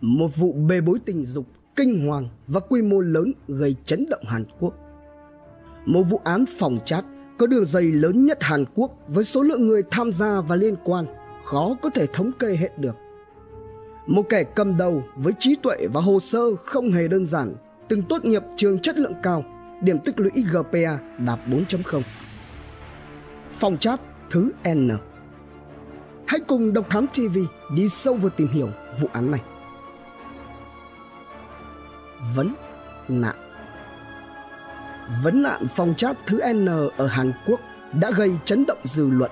Một vụ bê bối tình dục kinh hoàng và quy mô lớn gây chấn động Hàn Quốc. Một vụ án phòng chat có đường dây lớn nhất Hàn Quốc với số lượng người tham gia và liên quan khó có thể thống kê hết được. Một kẻ cầm đầu với trí tuệ và hồ sơ không hề đơn giản, từng tốt nghiệp trường chất lượng cao, điểm tích lũy GPA đạt 4.0. Phòng chat thứ N Hãy cùng Độc Thám TV đi sâu vào tìm hiểu vụ án này. Vấn nạn Vấn nạn phòng chat thứ N ở Hàn Quốc đã gây chấn động dư luận.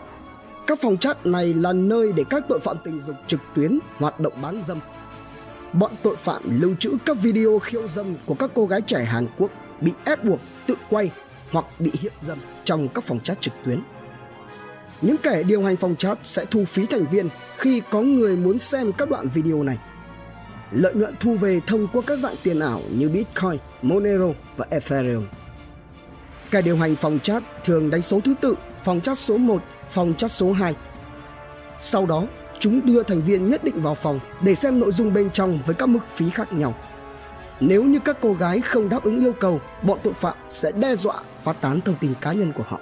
Các phòng chat này là nơi để các tội phạm tình dục trực tuyến hoạt động bán dâm. Bọn tội phạm lưu trữ các video khiêu dâm của các cô gái trẻ Hàn Quốc bị ép buộc tự quay hoặc bị hiếp dâm trong các phòng chat trực tuyến. Những kẻ điều hành phòng chat sẽ thu phí thành viên khi có người muốn xem các đoạn video này. Lợi nhuận thu về thông qua các dạng tiền ảo như Bitcoin, Monero và Ethereum. Kẻ điều hành phòng chat thường đánh số thứ tự phòng chat số 1, phòng chat số 2. Sau đó, chúng đưa thành viên nhất định vào phòng để xem nội dung bên trong với các mức phí khác nhau. Nếu như các cô gái không đáp ứng yêu cầu, bọn tội phạm sẽ đe dọa phát tán thông tin cá nhân của họ.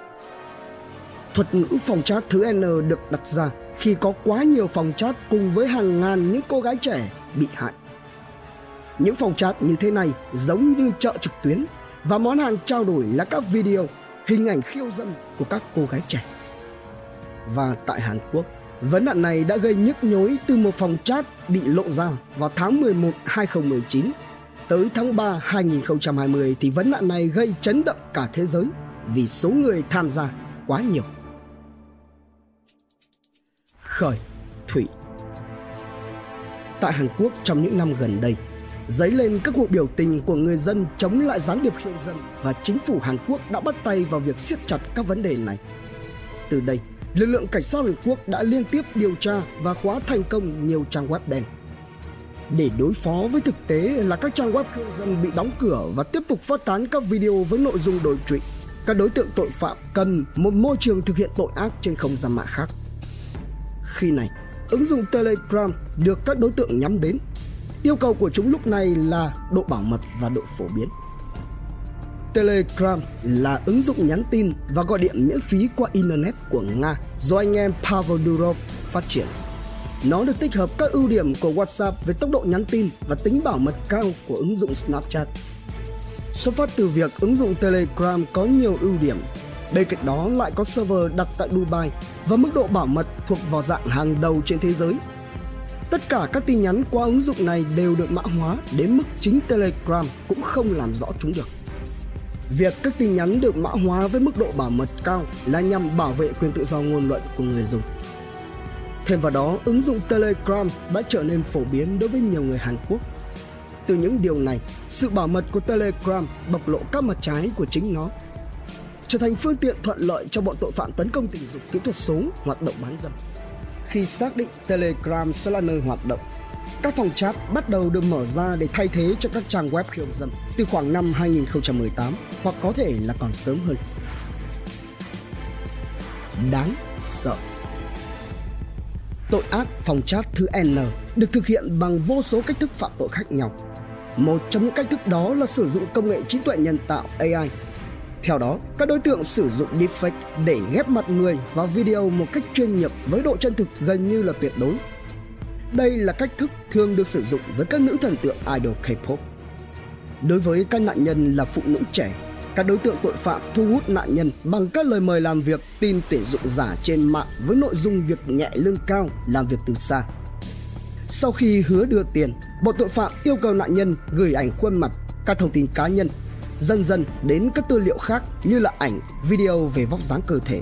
Thuật ngữ phòng chat thứ N được đặt ra khi có quá nhiều phòng chat cùng với hàng ngàn những cô gái trẻ bị hại. Những phòng chat như thế này giống như chợ trực tuyến và món hàng trao đổi là các video, hình ảnh khiêu dâm của các cô gái trẻ. Và tại Hàn Quốc, vấn nạn này đã gây nhức nhối từ một phòng chat bị lộ ra vào tháng 11 2019 tới tháng 3 2020 thì vấn nạn này gây chấn động cả thế giới vì số người tham gia quá nhiều khởi thủy. Tại Hàn Quốc trong những năm gần đây, dấy lên các cuộc biểu tình của người dân chống lại gián điệp khiêu dâm và chính phủ Hàn Quốc đã bắt tay vào việc siết chặt các vấn đề này. Từ đây, lực lượng cảnh sát Hàn Quốc đã liên tiếp điều tra và khóa thành công nhiều trang web đen. Để đối phó với thực tế là các trang web khiêu dâm bị đóng cửa và tiếp tục phát tán các video với nội dung đồi trụy, các đối tượng tội phạm cần một môi trường thực hiện tội ác trên không gian mạng khác khi này, ứng dụng Telegram được các đối tượng nhắm đến. Yêu cầu của chúng lúc này là độ bảo mật và độ phổ biến. Telegram là ứng dụng nhắn tin và gọi điện miễn phí qua Internet của Nga do anh em Pavel Durov phát triển. Nó được tích hợp các ưu điểm của WhatsApp về tốc độ nhắn tin và tính bảo mật cao của ứng dụng Snapchat. Xuất phát từ việc ứng dụng Telegram có nhiều ưu điểm, bên cạnh đó lại có server đặt tại Dubai và mức độ bảo mật thuộc vào dạng hàng đầu trên thế giới. Tất cả các tin nhắn qua ứng dụng này đều được mã hóa đến mức chính Telegram cũng không làm rõ chúng được. Việc các tin nhắn được mã hóa với mức độ bảo mật cao là nhằm bảo vệ quyền tự do ngôn luận của người dùng. Thêm vào đó, ứng dụng Telegram đã trở nên phổ biến đối với nhiều người Hàn Quốc. Từ những điều này, sự bảo mật của Telegram bộc lộ các mặt trái của chính nó trở thành phương tiện thuận lợi cho bọn tội phạm tấn công tình dục kỹ thuật số hoạt động bán dâm. Khi xác định Telegram sẽ là nơi hoạt động, các phòng chat bắt đầu được mở ra để thay thế cho các trang web khiêu dâm từ khoảng năm 2018 hoặc có thể là còn sớm hơn. Đáng sợ Tội ác phòng chat thứ N được thực hiện bằng vô số cách thức phạm tội khác nhau. Một trong những cách thức đó là sử dụng công nghệ trí tuệ nhân tạo AI theo đó, các đối tượng sử dụng deepfake để ghép mặt người vào video một cách chuyên nghiệp với độ chân thực gần như là tuyệt đối. Đây là cách thức thường được sử dụng với các nữ thần tượng idol K-pop. Đối với các nạn nhân là phụ nữ trẻ, các đối tượng tội phạm thu hút nạn nhân bằng các lời mời làm việc tin tuyển dụng giả trên mạng với nội dung việc nhẹ lương cao, làm việc từ xa. Sau khi hứa đưa tiền, bọn tội phạm yêu cầu nạn nhân gửi ảnh khuôn mặt, các thông tin cá nhân dần dần đến các tư liệu khác như là ảnh, video về vóc dáng cơ thể.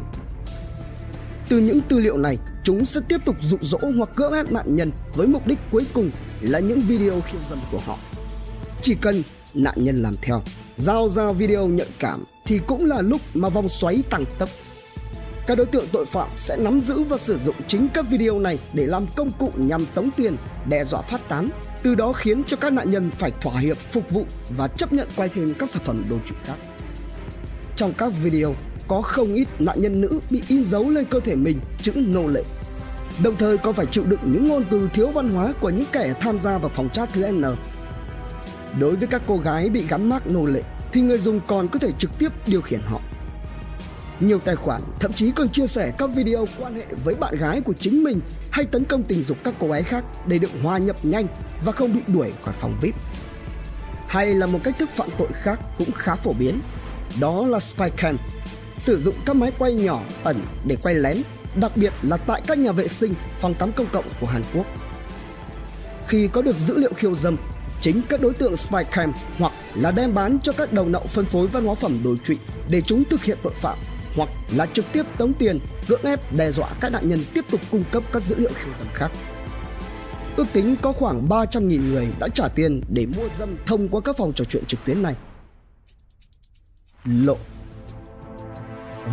Từ những tư liệu này, chúng sẽ tiếp tục dụ dỗ hoặc cưỡng ép nạn nhân với mục đích cuối cùng là những video khiêu dâm của họ. Chỉ cần nạn nhân làm theo, giao ra video nhận cảm thì cũng là lúc mà vòng xoáy tăng tốc các đối tượng tội phạm sẽ nắm giữ và sử dụng chính các video này để làm công cụ nhằm tống tiền, đe dọa phát tán, từ đó khiến cho các nạn nhân phải thỏa hiệp phục vụ và chấp nhận quay thêm các sản phẩm đồ chụp khác. Trong các video, có không ít nạn nhân nữ bị in dấu lên cơ thể mình chữ nô lệ. đồng thời còn phải chịu đựng những ngôn từ thiếu văn hóa của những kẻ tham gia vào phòng chat thứ N. Đối với các cô gái bị gắn mác nô lệ thì người dùng còn có thể trực tiếp điều khiển họ. Nhiều tài khoản thậm chí còn chia sẻ các video quan hệ với bạn gái của chính mình hay tấn công tình dục các cô gái khác để được hòa nhập nhanh và không bị đuổi khỏi phòng VIP. Hay là một cách thức phạm tội khác cũng khá phổ biến, đó là spy cam, sử dụng các máy quay nhỏ ẩn để quay lén, đặc biệt là tại các nhà vệ sinh, phòng tắm công cộng của Hàn Quốc. Khi có được dữ liệu khiêu dâm, chính các đối tượng spy cam hoặc là đem bán cho các đầu nậu phân phối văn hóa phẩm đối trụy để chúng thực hiện tội phạm hoặc là trực tiếp tống tiền, cưỡng ép đe dọa các nạn nhân tiếp tục cung cấp các dữ liệu khiêu dâm khác. Ước tính có khoảng 300.000 người đã trả tiền để mua dâm thông qua các phòng trò chuyện trực tuyến này. Lộ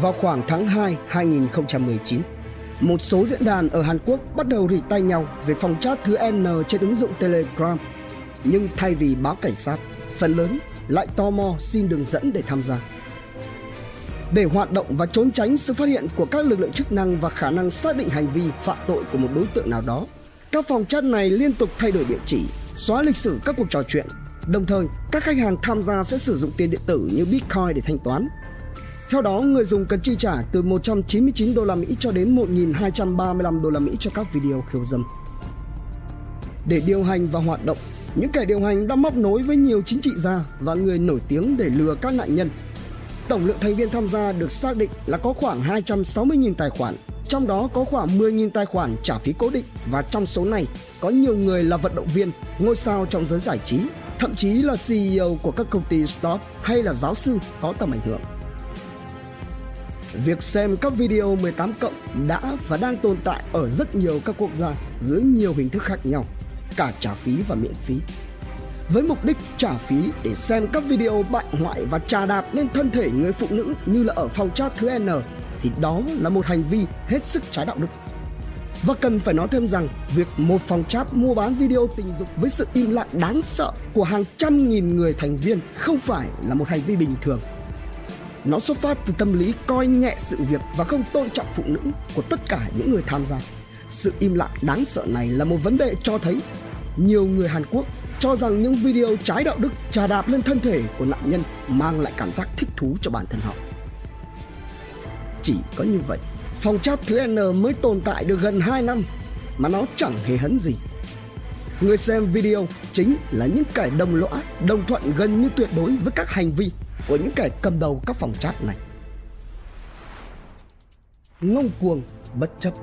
Vào khoảng tháng 2 2019, một số diễn đàn ở Hàn Quốc bắt đầu rỉ tay nhau về phòng chat thứ N trên ứng dụng Telegram. Nhưng thay vì báo cảnh sát, phần lớn lại tò mò xin đường dẫn để tham gia để hoạt động và trốn tránh sự phát hiện của các lực lượng chức năng và khả năng xác định hành vi phạm tội của một đối tượng nào đó. Các phòng chat này liên tục thay đổi địa chỉ, xóa lịch sử các cuộc trò chuyện. Đồng thời, các khách hàng tham gia sẽ sử dụng tiền điện tử như Bitcoin để thanh toán. Theo đó, người dùng cần chi trả từ 199 đô la Mỹ cho đến 1.235 đô la Mỹ cho các video khiêu dâm. Để điều hành và hoạt động, những kẻ điều hành đã móc nối với nhiều chính trị gia và người nổi tiếng để lừa các nạn nhân Tổng lượng thành viên tham gia được xác định là có khoảng 260.000 tài khoản, trong đó có khoảng 10.000 tài khoản trả phí cố định và trong số này có nhiều người là vận động viên, ngôi sao trong giới giải trí, thậm chí là CEO của các công ty stop hay là giáo sư có tầm ảnh hưởng. Việc xem các video 18 cộng đã và đang tồn tại ở rất nhiều các quốc gia dưới nhiều hình thức khác nhau, cả trả phí và miễn phí với mục đích trả phí để xem các video bại hoại và trà đạp lên thân thể người phụ nữ như là ở phòng chat thứ N, thì đó là một hành vi hết sức trái đạo đức. Và cần phải nói thêm rằng, việc một phòng chat mua bán video tình dục với sự im lặng đáng sợ của hàng trăm nghìn người thành viên không phải là một hành vi bình thường. Nó xuất phát từ tâm lý coi nhẹ sự việc và không tôn trọng phụ nữ của tất cả những người tham gia. Sự im lặng đáng sợ này là một vấn đề cho thấy nhiều người Hàn Quốc cho rằng những video trái đạo đức trà đạp lên thân thể của nạn nhân mang lại cảm giác thích thú cho bản thân họ. Chỉ có như vậy, phòng chat thứ N mới tồn tại được gần 2 năm mà nó chẳng hề hấn gì. Người xem video chính là những kẻ đồng lõa, đồng thuận gần như tuyệt đối với các hành vi của những kẻ cầm đầu các phòng chat này. Ngông cuồng, bất chấp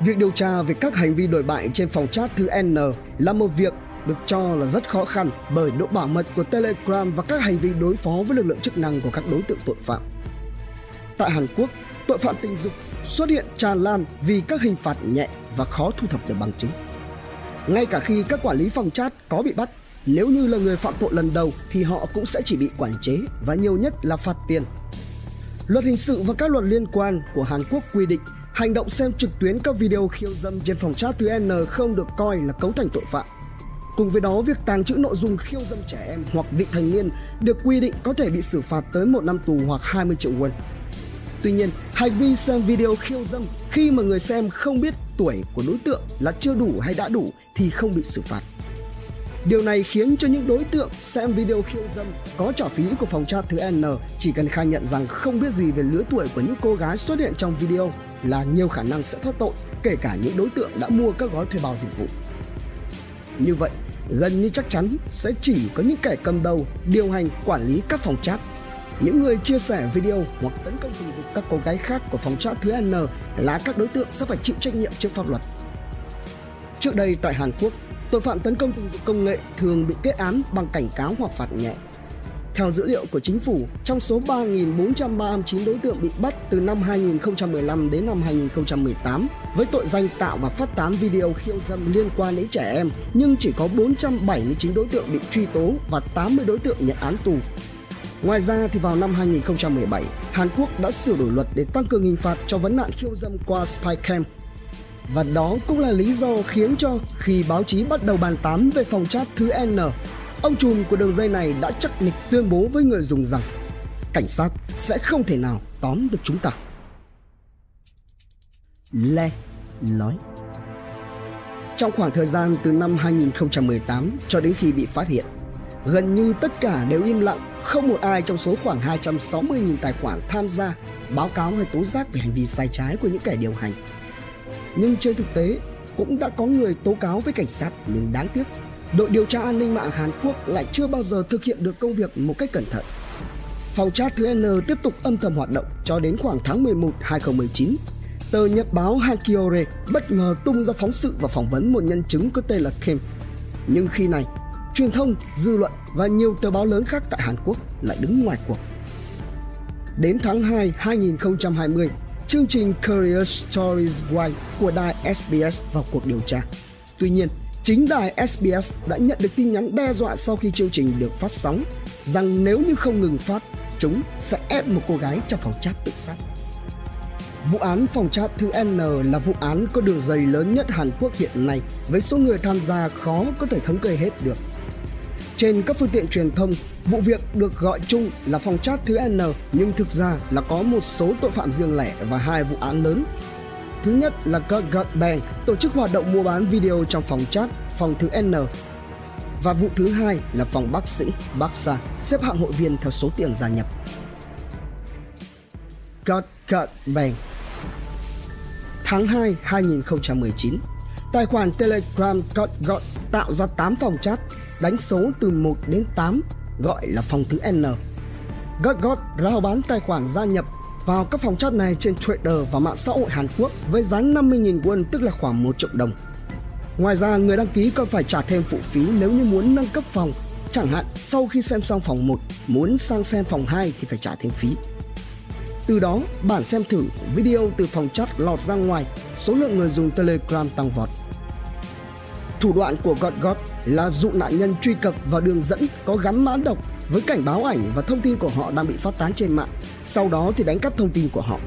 Việc điều tra về các hành vi đổi bại trên phòng chat thứ N là một việc được cho là rất khó khăn bởi độ bảo mật của Telegram và các hành vi đối phó với lực lượng chức năng của các đối tượng tội phạm. Tại Hàn Quốc, tội phạm tình dục xuất hiện tràn lan vì các hình phạt nhẹ và khó thu thập được bằng chứng. Ngay cả khi các quản lý phòng chat có bị bắt, nếu như là người phạm tội lần đầu thì họ cũng sẽ chỉ bị quản chế và nhiều nhất là phạt tiền. Luật hình sự và các luật liên quan của Hàn Quốc quy định Hành động xem trực tuyến các video khiêu dâm trên phòng chat thứ N không được coi là cấu thành tội phạm. Cùng với đó, việc tàng trữ nội dung khiêu dâm trẻ em hoặc vị thành niên được quy định có thể bị xử phạt tới một năm tù hoặc 20 triệu won. Tuy nhiên, hành vi xem video khiêu dâm khi mà người xem không biết tuổi của đối tượng là chưa đủ hay đã đủ thì không bị xử phạt. Điều này khiến cho những đối tượng xem video khiêu dâm có trả phí của phòng chat thứ N chỉ cần khai nhận rằng không biết gì về lứa tuổi của những cô gái xuất hiện trong video là nhiều khả năng sẽ thoát tội kể cả những đối tượng đã mua các gói thuê bao dịch vụ. Như vậy, gần như chắc chắn sẽ chỉ có những kẻ cầm đầu, điều hành, quản lý các phòng chat. Những người chia sẻ video hoặc tấn công tình dục các cô gái khác của phòng chat thứ N là các đối tượng sẽ phải chịu trách nhiệm trước pháp luật. Trước đây tại Hàn Quốc, tội phạm tấn công tình dục công nghệ thường bị kết án bằng cảnh cáo hoặc phạt nhẹ theo dữ liệu của chính phủ, trong số 3.439 đối tượng bị bắt từ năm 2015 đến năm 2018 với tội danh tạo và phát tán video khiêu dâm liên quan đến trẻ em, nhưng chỉ có 479 đối tượng bị truy tố và 80 đối tượng nhận án tù. Ngoài ra thì vào năm 2017, Hàn Quốc đã sửa đổi luật để tăng cường hình phạt cho vấn nạn khiêu dâm qua spycam. Và đó cũng là lý do khiến cho khi báo chí bắt đầu bàn tán về phòng chat thứ N Ông trùm của đường dây này đã chắc nịch tuyên bố với người dùng rằng cảnh sát sẽ không thể nào tóm được chúng ta. Le nói. Trong khoảng thời gian từ năm 2018 cho đến khi bị phát hiện, gần như tất cả đều im lặng, không một ai trong số khoảng 260.000 tài khoản tham gia báo cáo hay tố giác về hành vi sai trái của những kẻ điều hành. Nhưng trên thực tế, cũng đã có người tố cáo với cảnh sát nhưng đáng tiếc, đội điều tra an ninh mạng Hàn Quốc lại chưa bao giờ thực hiện được công việc một cách cẩn thận. Phòng chat thứ N tiếp tục âm thầm hoạt động cho đến khoảng tháng 11 2019 tờ nhật báo Hankyore bất ngờ tung ra phóng sự và phỏng vấn một nhân chứng có tên là Kim. Nhưng khi này, truyền thông, dư luận và nhiều tờ báo lớn khác tại Hàn Quốc lại đứng ngoài cuộc. Đến tháng 2 2020, chương trình Career Stories Wide của đài SBS vào cuộc điều tra. Tuy nhiên, chính đài SBS đã nhận được tin nhắn đe dọa sau khi chương trình được phát sóng rằng nếu như không ngừng phát, chúng sẽ ép một cô gái trong phòng chat tự sát. Vụ án phòng chat thứ N là vụ án có đường dây lớn nhất Hàn Quốc hiện nay với số người tham gia khó có thể thống kê hết được. Trên các phương tiện truyền thông, vụ việc được gọi chung là phòng chat thứ N nhưng thực ra là có một số tội phạm riêng lẻ và hai vụ án lớn. Thứ nhất là God Bank, tổ chức hoạt động mua bán video trong phòng chat, phòng thứ N. Và vụ thứ hai là phòng bác sĩ, bác Sa, xếp hạng hội viên theo số tiền gia nhập. God God Bank tháng 2 2019, tài khoản Telegram Got tạo ra 8 phòng chat đánh số từ 1 đến 8 gọi là phòng thứ N. Got Got rao bán tài khoản gia nhập vào các phòng chat này trên Twitter và mạng xã hội Hàn Quốc với giá 50.000 won tức là khoảng 1 triệu đồng. Ngoài ra, người đăng ký còn phải trả thêm phụ phí nếu như muốn nâng cấp phòng. Chẳng hạn, sau khi xem xong phòng 1, muốn sang xem phòng 2 thì phải trả thêm phí. Từ đó, bản xem thử video từ phòng chat lọt ra ngoài, số lượng người dùng Telegram tăng vọt. Thủ đoạn của GodGod là dụ nạn nhân truy cập vào đường dẫn có gắn mã độc với cảnh báo ảnh và thông tin của họ đang bị phát tán trên mạng, sau đó thì đánh cắp thông tin của họ.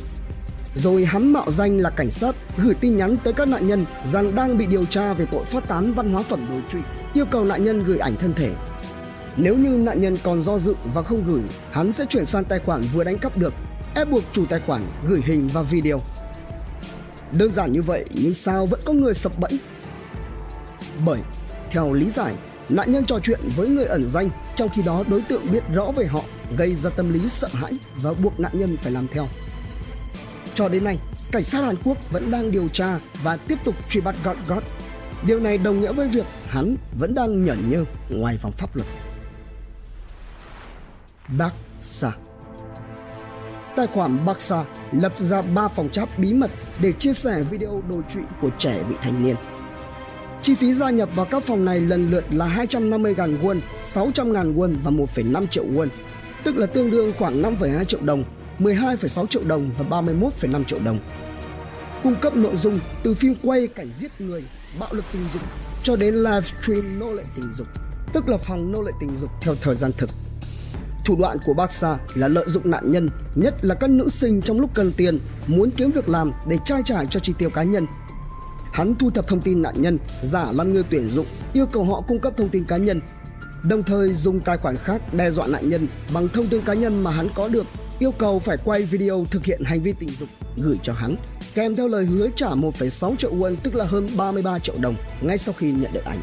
Rồi hắn mạo danh là cảnh sát gửi tin nhắn tới các nạn nhân rằng đang bị điều tra về tội phát tán văn hóa phẩm đối trụy, yêu cầu nạn nhân gửi ảnh thân thể. Nếu như nạn nhân còn do dự và không gửi, hắn sẽ chuyển sang tài khoản vừa đánh cắp được ép buộc chủ tài khoản gửi hình và video. Đơn giản như vậy nhưng sao vẫn có người sập bẫy? Bởi, theo lý giải, nạn nhân trò chuyện với người ẩn danh trong khi đó đối tượng biết rõ về họ gây ra tâm lý sợ hãi và buộc nạn nhân phải làm theo. Cho đến nay, cảnh sát Hàn Quốc vẫn đang điều tra và tiếp tục truy bắt God God. Điều này đồng nghĩa với việc hắn vẫn đang nhẫn nhơ ngoài vòng pháp luật. Bác Sa Tài khoản Baksa lập ra 3 phòng chat bí mật để chia sẻ video đồ trụy của trẻ vị thành niên. Chi phí gia nhập vào các phòng này lần lượt là 250.000 won, 600.000 won và 1,5 triệu won, tức là tương đương khoảng 5,2 triệu đồng, 12,6 triệu đồng và 31,5 triệu đồng. Cung cấp nội dung từ phim quay cảnh giết người, bạo lực tình dục cho đến livestream nô lệ tình dục, tức là phòng nô lệ tình dục theo thời gian thực. Thủ đoạn của Baxa là lợi dụng nạn nhân, nhất là các nữ sinh trong lúc cần tiền, muốn kiếm việc làm để trai trải cho chi tiêu cá nhân. Hắn thu thập thông tin nạn nhân, giả làm người tuyển dụng, yêu cầu họ cung cấp thông tin cá nhân, đồng thời dùng tài khoản khác đe dọa nạn nhân bằng thông tin cá nhân mà hắn có được, yêu cầu phải quay video thực hiện hành vi tình dục gửi cho hắn, kèm theo lời hứa trả 1,6 triệu won tức là hơn 33 triệu đồng ngay sau khi nhận được ảnh.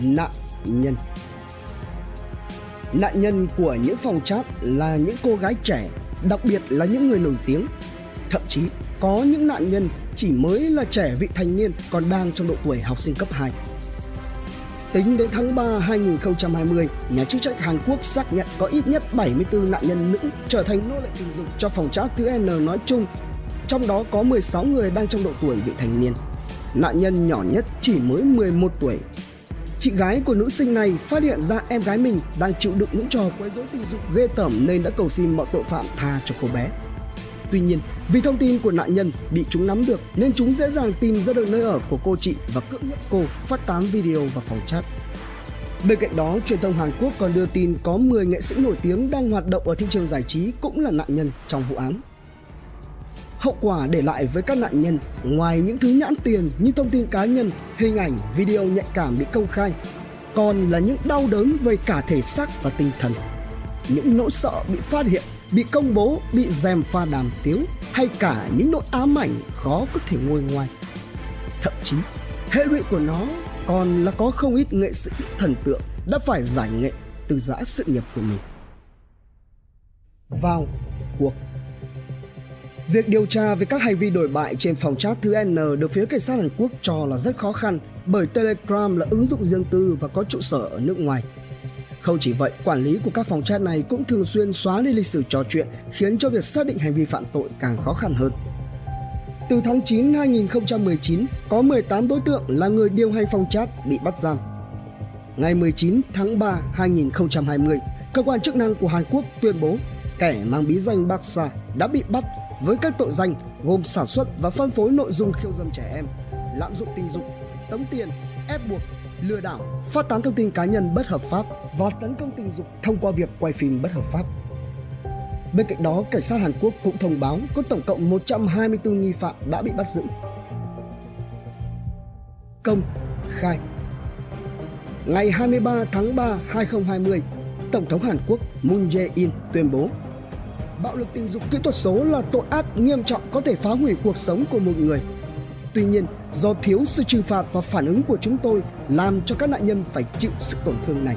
Nạn nhân Nạn nhân của những phòng chat là những cô gái trẻ, đặc biệt là những người nổi tiếng. Thậm chí có những nạn nhân chỉ mới là trẻ vị thành niên còn đang trong độ tuổi học sinh cấp 2. Tính đến tháng 3 2020, nhà chức trách Hàn Quốc xác nhận có ít nhất 74 nạn nhân nữ trở thành nô lệ tình dục cho phòng trá thứ N nói chung, trong đó có 16 người đang trong độ tuổi vị thành niên. Nạn nhân nhỏ nhất chỉ mới 11 tuổi Chị gái của nữ sinh này phát hiện ra em gái mình đang chịu đựng những trò quấy rối tình dục ghê tởm nên đã cầu xin mọi tội phạm tha cho cô bé. Tuy nhiên, vì thông tin của nạn nhân bị chúng nắm được nên chúng dễ dàng tìm ra được nơi ở của cô chị và cưỡng hiếp cô phát tán video và phòng chat. Bên cạnh đó, truyền thông Hàn Quốc còn đưa tin có 10 nghệ sĩ nổi tiếng đang hoạt động ở thị trường giải trí cũng là nạn nhân trong vụ án. Hậu quả để lại với các nạn nhân ngoài những thứ nhãn tiền như thông tin cá nhân, hình ảnh, video nhạy cảm bị công khai, còn là những đau đớn về cả thể xác và tinh thần. Những nỗi sợ bị phát hiện, bị công bố, bị dèm pha đàm tiếu hay cả những nỗi ám ảnh khó có thể ngôi ngoài. Thậm chí, hệ lụy của nó còn là có không ít nghệ sĩ thần tượng đã phải giải nghệ từ giã sự nghiệp của mình. Vào cuộc Việc điều tra về các hành vi đổi bại trên phòng chat thứ N được phía cảnh sát Hàn Quốc cho là rất khó khăn bởi Telegram là ứng dụng riêng tư và có trụ sở ở nước ngoài. Không chỉ vậy, quản lý của các phòng chat này cũng thường xuyên xóa đi lịch sử trò chuyện khiến cho việc xác định hành vi phạm tội càng khó khăn hơn. Từ tháng 9 2019, có 18 đối tượng là người điều hành phòng chat bị bắt giam. Ngày 19 tháng 3 2020, cơ quan chức năng của Hàn Quốc tuyên bố kẻ mang bí danh Baksa đã bị bắt với các tội danh gồm sản xuất và phân phối nội dung khiêu dâm trẻ em, lạm dụng tình dục, tống tiền, ép buộc, lừa đảo, phát tán thông tin cá nhân bất hợp pháp và tấn công tình dục thông qua việc quay phim bất hợp pháp. Bên cạnh đó, cảnh sát Hàn Quốc cũng thông báo có tổng cộng 124 nghi phạm đã bị bắt giữ. Công khai Ngày 23 tháng 3 2020, Tổng thống Hàn Quốc Moon Jae-in tuyên bố bạo lực tình dục kỹ thuật số là tội ác nghiêm trọng có thể phá hủy cuộc sống của một người. Tuy nhiên, do thiếu sự trừng phạt và phản ứng của chúng tôi làm cho các nạn nhân phải chịu sự tổn thương này.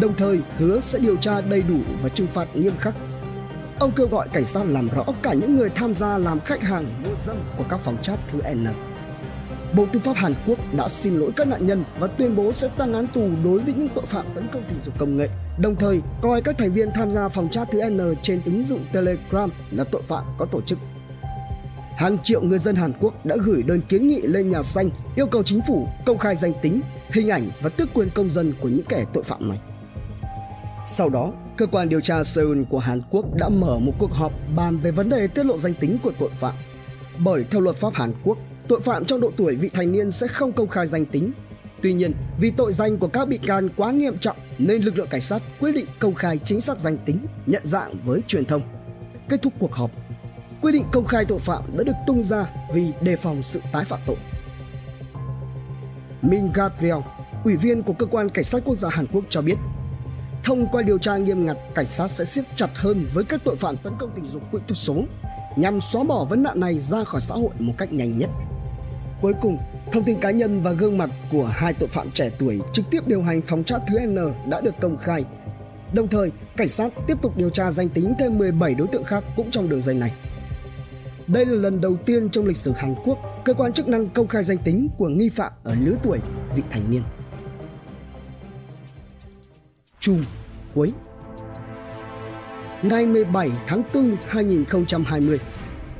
Đồng thời hứa sẽ điều tra đầy đủ và trừng phạt nghiêm khắc. Ông kêu gọi cảnh sát làm rõ cả những người tham gia làm khách hàng mua dâm của các phòng chat thứ N. Bộ Tư pháp Hàn Quốc đã xin lỗi các nạn nhân và tuyên bố sẽ tăng án tù đối với những tội phạm tấn công tình dục công nghệ, đồng thời coi các thành viên tham gia phòng chat thứ N trên ứng dụng Telegram là tội phạm có tổ chức. Hàng triệu người dân Hàn Quốc đã gửi đơn kiến nghị lên nhà xanh yêu cầu chính phủ công khai danh tính, hình ảnh và tước quyền công dân của những kẻ tội phạm này. Sau đó, cơ quan điều tra Seoul của Hàn Quốc đã mở một cuộc họp bàn về vấn đề tiết lộ danh tính của tội phạm. Bởi theo luật pháp Hàn Quốc, tội phạm trong độ tuổi vị thành niên sẽ không công khai danh tính. Tuy nhiên, vì tội danh của các bị can quá nghiêm trọng nên lực lượng cảnh sát quyết định công khai chính xác danh tính, nhận dạng với truyền thông. Kết thúc cuộc họp, Quy định công khai tội phạm đã được tung ra vì đề phòng sự tái phạm tội. Min Gabriel, ủy viên của cơ quan cảnh sát quốc gia Hàn Quốc cho biết, thông qua điều tra nghiêm ngặt, cảnh sát sẽ siết chặt hơn với các tội phạm tấn công tình dục quỹ thuật số nhằm xóa bỏ vấn nạn này ra khỏi xã hội một cách nhanh nhất. Cuối cùng, thông tin cá nhân và gương mặt của hai tội phạm trẻ tuổi trực tiếp điều hành phòng trát thứ N đã được công khai. Đồng thời, cảnh sát tiếp tục điều tra danh tính thêm 17 đối tượng khác cũng trong đường dây này. Đây là lần đầu tiên trong lịch sử Hàn Quốc, cơ quan chức năng công khai danh tính của nghi phạm ở lứa tuổi vị thành niên. Chung cuối Ngày 17 tháng 4 2020,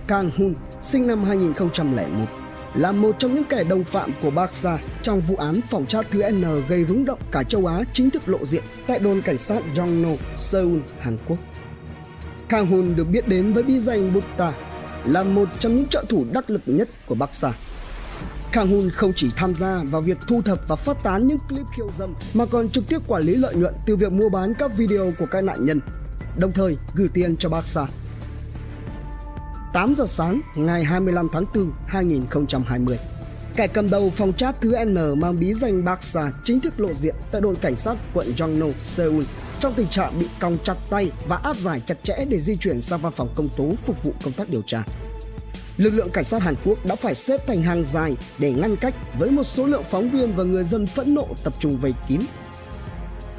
Kang Hun sinh năm 2001 là một trong những kẻ đồng phạm của Barca trong vụ án phòng tra thứ N gây rúng động cả châu Á chính thức lộ diện tại đồn cảnh sát Jongno, Seoul, Hàn Quốc. Kang Hun được biết đến với bí danh Butta là một trong những trợ thủ đắc lực nhất của Barca. Kang Hun không chỉ tham gia vào việc thu thập và phát tán những clip khiêu dâm mà còn trực tiếp quản lý lợi nhuận từ việc mua bán các video của các nạn nhân, đồng thời gửi tiền cho Barca 8 giờ sáng ngày 25 tháng 4 2020. Kẻ cầm đầu phòng chat thứ N mang bí danh Baksa chính thức lộ diện tại đồn cảnh sát quận Jongno, Seoul trong tình trạng bị còng chặt tay và áp giải chặt chẽ để di chuyển sang văn phòng công tố phục vụ công tác điều tra. Lực lượng cảnh sát Hàn Quốc đã phải xếp thành hàng dài để ngăn cách với một số lượng phóng viên và người dân phẫn nộ tập trung vây kín.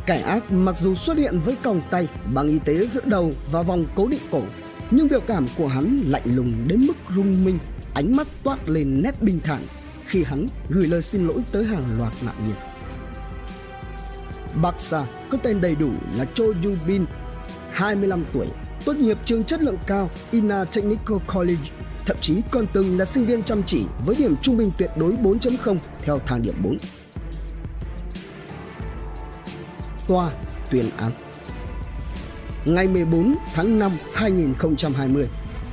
Kẻ ác mặc dù xuất hiện với còng tay, bằng y tế giữa đầu và vòng cố định cổ nhưng biểu cảm của hắn lạnh lùng đến mức rung minh, ánh mắt toát lên nét bình thản khi hắn gửi lời xin lỗi tới hàng loạt nạn nhân. Baksa có tên đầy đủ là Cho Yubin, 25 tuổi, tốt nghiệp trường chất lượng cao Ina Technical College, thậm chí còn từng là sinh viên chăm chỉ với điểm trung bình tuyệt đối 4.0 theo thang điểm 4. Tòa tuyên án ngày 14 tháng 5 2020,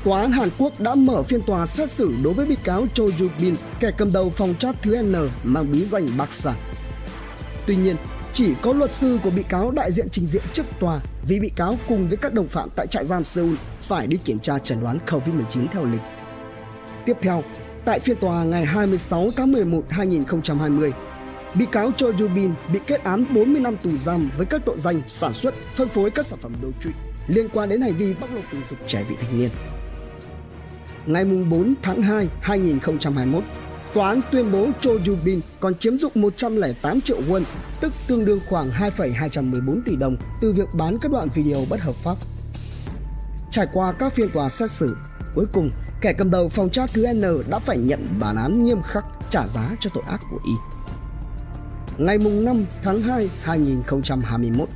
Tòa án Hàn Quốc đã mở phiên tòa xét xử đối với bị cáo Cho Yu Bin, kẻ cầm đầu phòng chat thứ N mang bí danh Baksa. Tuy nhiên, chỉ có luật sư của bị cáo đại diện trình diện trước tòa vì bị cáo cùng với các đồng phạm tại trại giam Seoul phải đi kiểm tra chẩn đoán COVID-19 theo lịch. Tiếp theo, tại phiên tòa ngày 26 tháng 11 2020, Bị cáo Cho Yoo-bin bị kết án 40 năm tù giam với các tội danh sản xuất, phân phối các sản phẩm đồ trụy, liên quan đến hành vi bóc lột tình dục trẻ vị thành niên. Ngày 4 tháng 2, 2021, Tòa án tuyên bố Cho Yubin còn chiếm dụng 108 triệu won, tức tương đương khoảng 2,214 tỷ đồng từ việc bán các đoạn video bất hợp pháp. Trải qua các phiên tòa xét xử, cuối cùng kẻ cầm đầu phòng chat thứ N đã phải nhận bản án nghiêm khắc trả giá cho tội ác của y. Ngày 5 tháng 2, 2021,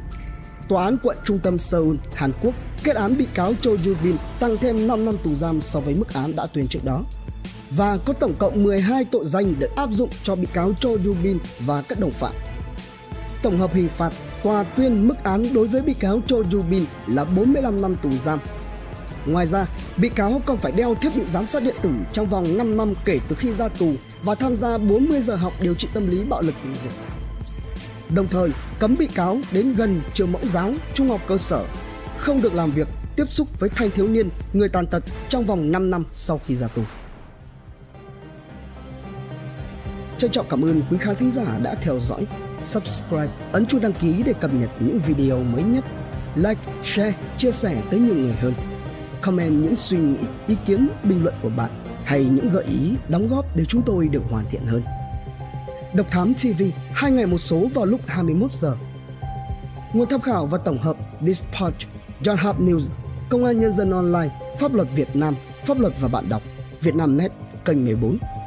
Tòa án quận trung tâm Seoul, Hàn Quốc kết án bị cáo Cho Yubin tăng thêm 5 năm tù giam so với mức án đã tuyên trước đó và có tổng cộng 12 tội danh được áp dụng cho bị cáo Cho Yu-bin và các đồng phạm. Tổng hợp hình phạt, tòa tuyên mức án đối với bị cáo Cho Yu-bin là 45 năm tù giam. Ngoài ra, bị cáo còn phải đeo thiết bị giám sát điện tử trong vòng 5 năm kể từ khi ra tù và tham gia 40 giờ học điều trị tâm lý bạo lực tình dục. Đồng thời, cấm bị cáo đến gần trường mẫu giáo, trung học cơ sở, không được làm việc, tiếp xúc với thanh thiếu niên, người tàn tật trong vòng 5 năm sau khi ra tù. Trân trọng cảm ơn quý khán thính giả đã theo dõi, subscribe, ấn chuông đăng ký để cập nhật những video mới nhất. Like, share, chia sẻ tới nhiều người hơn. Comment những suy nghĩ, ý kiến, bình luận của bạn hay những gợi ý, đóng góp để chúng tôi được hoàn thiện hơn. Độc Thám TV, hai ngày một số vào lúc 21 giờ. Nguồn tham khảo và tổng hợp Dispatch, John Hub News, Công an Nhân dân Online, Pháp luật Việt Nam, Pháp luật và bạn đọc, Việt Nam Net, kênh 14